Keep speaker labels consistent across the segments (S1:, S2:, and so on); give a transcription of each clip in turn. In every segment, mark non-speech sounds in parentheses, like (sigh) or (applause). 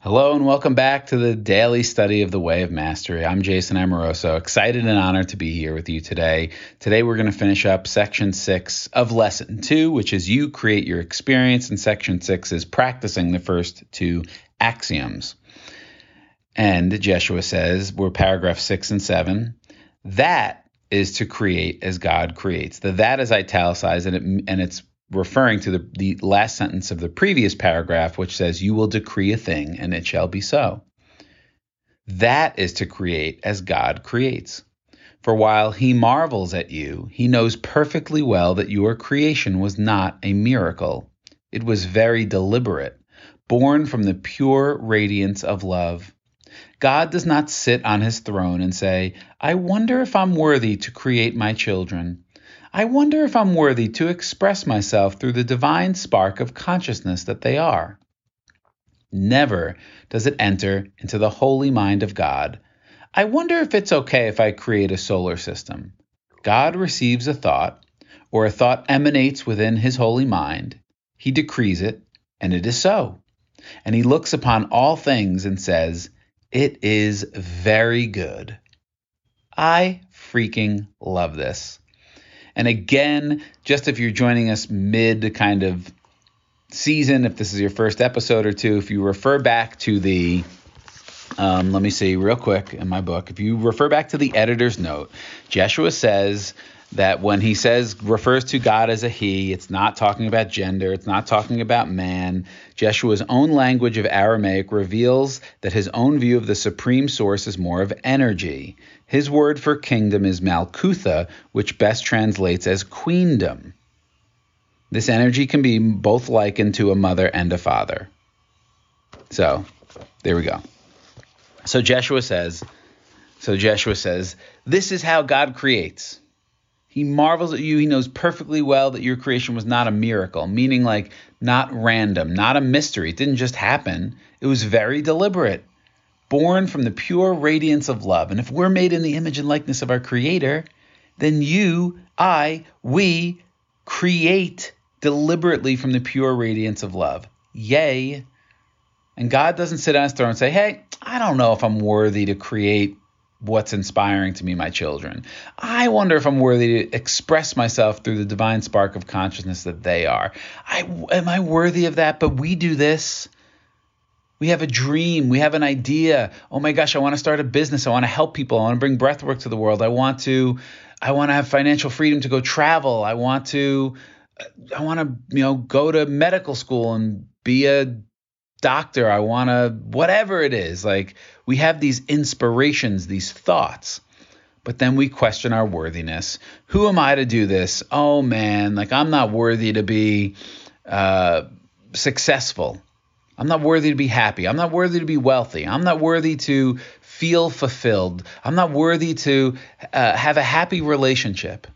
S1: Hello and welcome back to the daily study of the Way of Mastery. I'm Jason Amoroso, excited and honored to be here with you today. Today we're going to finish up section six of lesson two, which is you create your experience, and section six is practicing the first two axioms. And Jeshua says, we're paragraph six and seven. That is to create as God creates. The that is italicized and, it, and it's referring to the, the last sentence of the previous paragraph, which says, You will decree a thing, and it shall be so. That is to create as God creates. For while he marvels at you, he knows perfectly well that your creation was not a miracle. It was very deliberate, born from the pure radiance of love. God does not sit on his throne and say, I wonder if I'm worthy to create my children. I wonder if I'm worthy to express myself through the divine spark of consciousness that they are. Never does it enter into the holy mind of God. I wonder if it's okay if I create a solar system. God receives a thought, or a thought emanates within his holy mind. He decrees it, and it is so. And he looks upon all things and says, It is very good. I freaking love this. And again, just if you're joining us mid kind of season, if this is your first episode or two, if you refer back to the um, let me see real quick in my book. If you refer back to the editor's note, Jeshua says that when he says refers to God as a he, it's not talking about gender, it's not talking about man. Jeshua's own language of Aramaic reveals that his own view of the supreme source is more of energy. His word for kingdom is Malkutha, which best translates as queendom. This energy can be both likened to a mother and a father. So, there we go. So Jeshua says, so Jeshua says, this is how God creates. He marvels at you. He knows perfectly well that your creation was not a miracle, meaning like not random, not a mystery. It didn't just happen, it was very deliberate, born from the pure radiance of love. And if we're made in the image and likeness of our Creator, then you, I, we create deliberately from the pure radiance of love. Yay. And God doesn't sit on his throne and say, hey, I don't know if I'm worthy to create what's inspiring to me, my children. I wonder if I'm worthy to express myself through the divine spark of consciousness that they are. I am I worthy of that? But we do this. We have a dream. We have an idea. Oh my gosh, I want to start a business. I want to help people. I want to bring breathwork to the world. I want to I want to have financial freedom to go travel. I want to I want to, you know, go to medical school and be a doctor, I want to, whatever it is. Like we have these inspirations, these thoughts, but then we question our worthiness. Who am I to do this? Oh man, like I'm not worthy to be uh, successful. I'm not worthy to be happy. I'm not worthy to be wealthy. I'm not worthy to feel fulfilled. I'm not worthy to uh, have a happy relationship.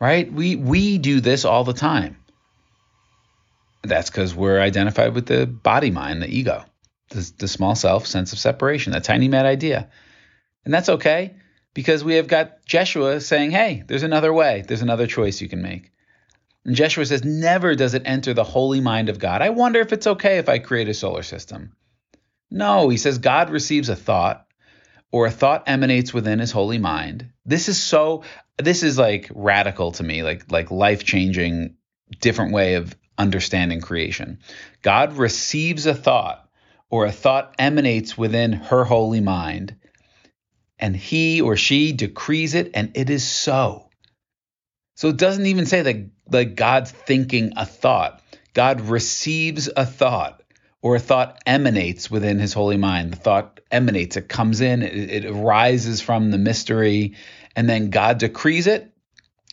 S1: Right? We we do this all the time. That's because we're identified with the body mind, the ego, the, the small self, sense of separation, that tiny mad idea. And that's okay because we have got Jeshua saying, hey, there's another way, there's another choice you can make. And Jeshua says, never does it enter the holy mind of God. I wonder if it's okay if I create a solar system. No, he says God receives a thought or a thought emanates within his holy mind. This is so this is like radical to me, like like life-changing different way of understanding creation. God receives a thought, or a thought emanates within her holy mind, and he or she decrees it, and it is so. So it doesn't even say that like God's thinking a thought. God receives a thought, or a thought emanates within his holy mind. The thought emanates, it comes in, it, it arises from the mystery, and then God decrees it,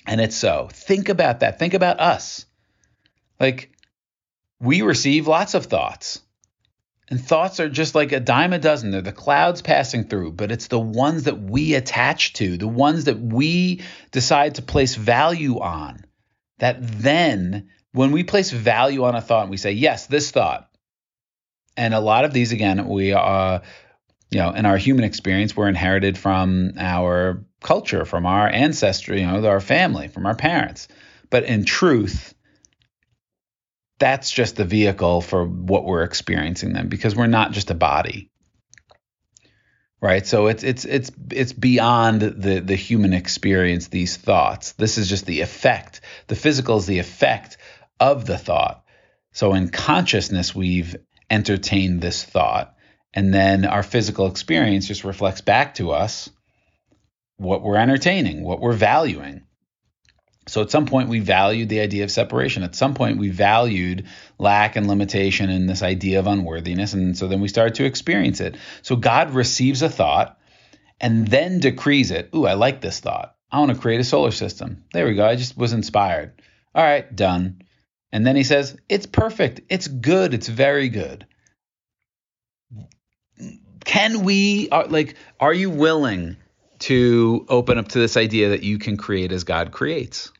S1: and it's so. Think about that. Think about us. Like, we receive lots of thoughts. And thoughts are just like a dime a dozen. They're the clouds passing through, but it's the ones that we attach to, the ones that we decide to place value on. That then, when we place value on a thought and we say, yes, this thought, and a lot of these, again, we are, uh, you know, in our human experience, we're inherited from our culture, from our ancestry, you know, our family, from our parents. But in truth, that's just the vehicle for what we're experiencing them because we're not just a body. Right? So it's it's it's it's beyond the the human experience these thoughts. This is just the effect. The physical is the effect of the thought. So in consciousness we've entertained this thought and then our physical experience just reflects back to us what we're entertaining what we're valuing so at some point we valued the idea of separation. At some point we valued lack and limitation and this idea of unworthiness. And so then we started to experience it. So God receives a thought and then decrees it. Ooh, I like this thought. I want to create a solar system. There we go. I just was inspired. All right, done. And then he says, It's perfect. It's good. It's very good. Can we, are, like, are you willing to open up to this idea that you can create as God creates?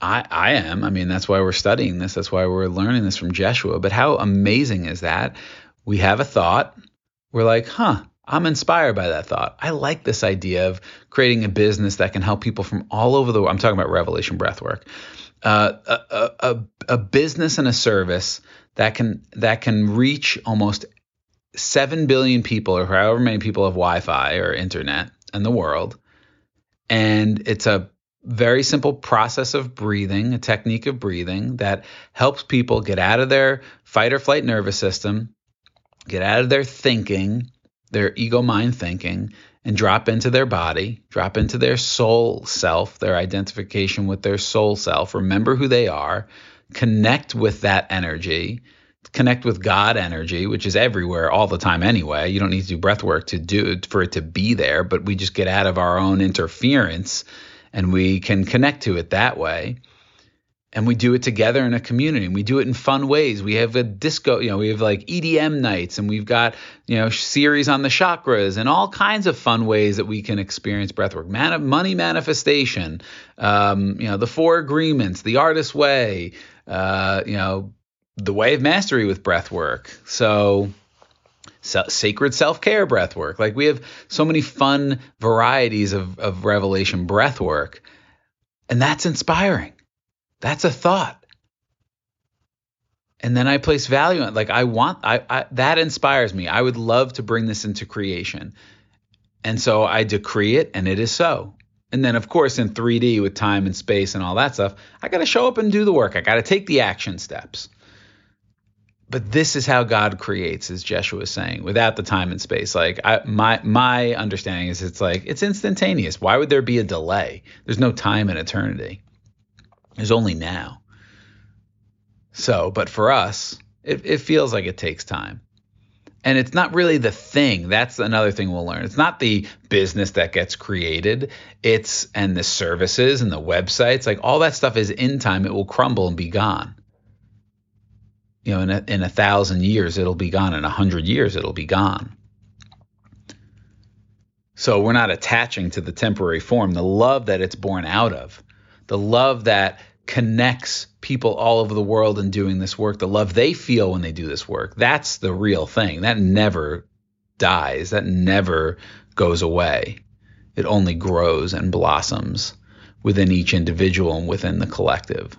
S1: I, I am. I mean, that's why we're studying this. That's why we're learning this from Jeshua. But how amazing is that? We have a thought. We're like, huh, I'm inspired by that thought. I like this idea of creating a business that can help people from all over the world. I'm talking about Revelation Breathwork. Uh, a, a, a business and a service that can that can reach almost seven billion people, or however many people have Wi-Fi or internet in the world, and it's a very simple process of breathing, a technique of breathing that helps people get out of their fight or flight nervous system, get out of their thinking, their ego mind thinking, and drop into their body, drop into their soul self, their identification with their soul self, remember who they are, connect with that energy, connect with God energy, which is everywhere all the time anyway. You don't need to do breath work to do for it to be there, but we just get out of our own interference and we can connect to it that way. And we do it together in a community. And we do it in fun ways. We have a disco, you know, we have like EDM nights, and we've got you know series on the chakras, and all kinds of fun ways that we can experience breathwork. Man- money manifestation, um, you know, the four agreements, the artist way, uh, you know, the way of mastery with breathwork. So sacred self care breath work. Like we have so many fun varieties of, of revelation breath work. And that's inspiring. That's a thought. And then I place value on. Like I want I, I that inspires me. I would love to bring this into creation. And so I decree it and it is so. And then of course in 3D with time and space and all that stuff, I got to show up and do the work. I got to take the action steps but this is how God creates, as Jeshua is saying, without the time and space. Like I, my my understanding is, it's like it's instantaneous. Why would there be a delay? There's no time in eternity. There's only now. So, but for us, it, it feels like it takes time. And it's not really the thing. That's another thing we'll learn. It's not the business that gets created. It's and the services and the websites, like all that stuff is in time. It will crumble and be gone you know, in a, in a thousand years it'll be gone. In a hundred years it'll be gone. So we're not attaching to the temporary form. The love that it's born out of, the love that connects people all over the world in doing this work, the love they feel when they do this work, that's the real thing. That never dies. That never goes away. It only grows and blossoms within each individual and within the collective.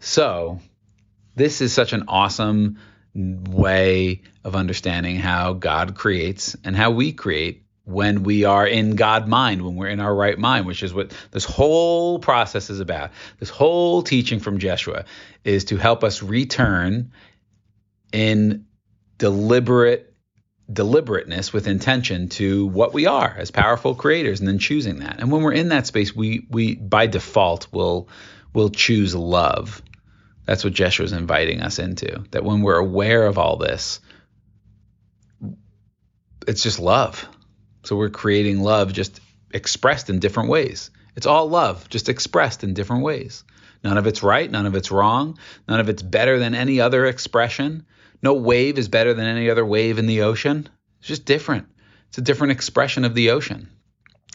S1: So, this is such an awesome way of understanding how God creates and how we create when we are in God mind, when we're in our right mind, which is what this whole process is about. This whole teaching from Jeshua is to help us return in deliberate deliberateness with intention to what we are as powerful creators and then choosing that. And when we're in that space, we we by default will will choose love that's what Jeshua is inviting us into. That when we're aware of all this, it's just love. So we're creating love just expressed in different ways. It's all love, just expressed in different ways. None of it's right, none of it's wrong, none of it's better than any other expression. No wave is better than any other wave in the ocean. It's just different. It's a different expression of the ocean.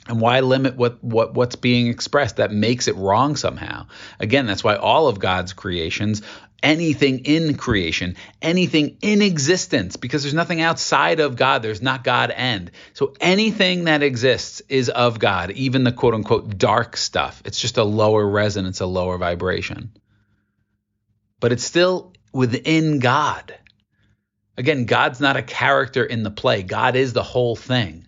S1: And why limit what, what what's being expressed? That makes it wrong somehow. Again, that's why all of God's creations, anything in creation, anything in existence, because there's nothing outside of God. There's not God end. So anything that exists is of God, even the quote unquote dark stuff. It's just a lower resonance, a lower vibration. But it's still within God. Again, God's not a character in the play, God is the whole thing.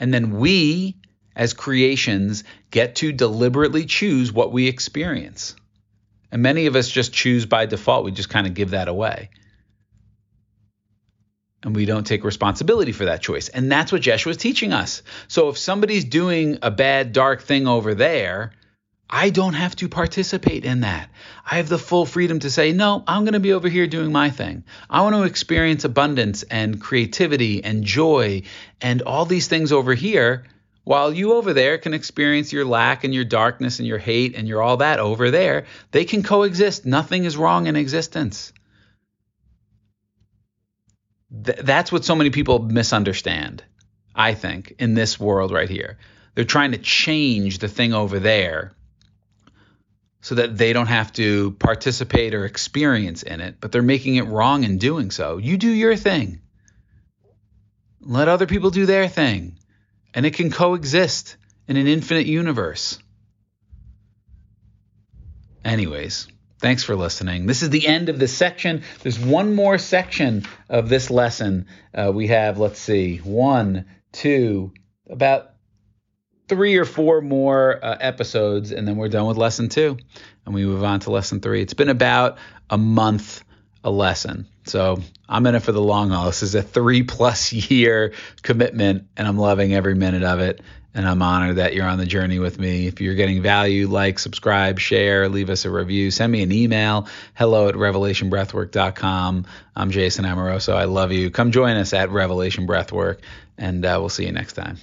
S1: And then we, as creations, get to deliberately choose what we experience. And many of us just choose by default. We just kind of give that away. And we don't take responsibility for that choice. And that's what Jeshua is teaching us. So if somebody's doing a bad, dark thing over there, I don't have to participate in that. I have the full freedom to say, no, I'm going to be over here doing my thing. I want to experience abundance and creativity and joy and all these things over here, while you over there can experience your lack and your darkness and your hate and your all that over there. They can coexist. Nothing is wrong in existence. Th- that's what so many people misunderstand, I think, in this world right here. They're trying to change the thing over there so that they don't have to participate or experience in it, but they're making it wrong in doing so. You do your thing. Let other people do their thing, and it can coexist in an infinite universe. Anyways, thanks for listening. This is the end of this section. There's one more section of this lesson. Uh, we have, let's see, one, two, about three or four more uh, episodes, and then we're done with lesson two, and we move on to lesson three. It's been about a month a lesson. So I'm in it for the long haul. This is a three plus (laughs) year commitment, and I'm loving every minute of it. And I'm honored that you're on the journey with me. If you're getting value, like, subscribe, share, leave us a review, send me an email, hello at revelationbreathwork.com. I'm Jason Amoroso. I love you. Come join us at Revelation Breathwork, and uh, we'll see you next time.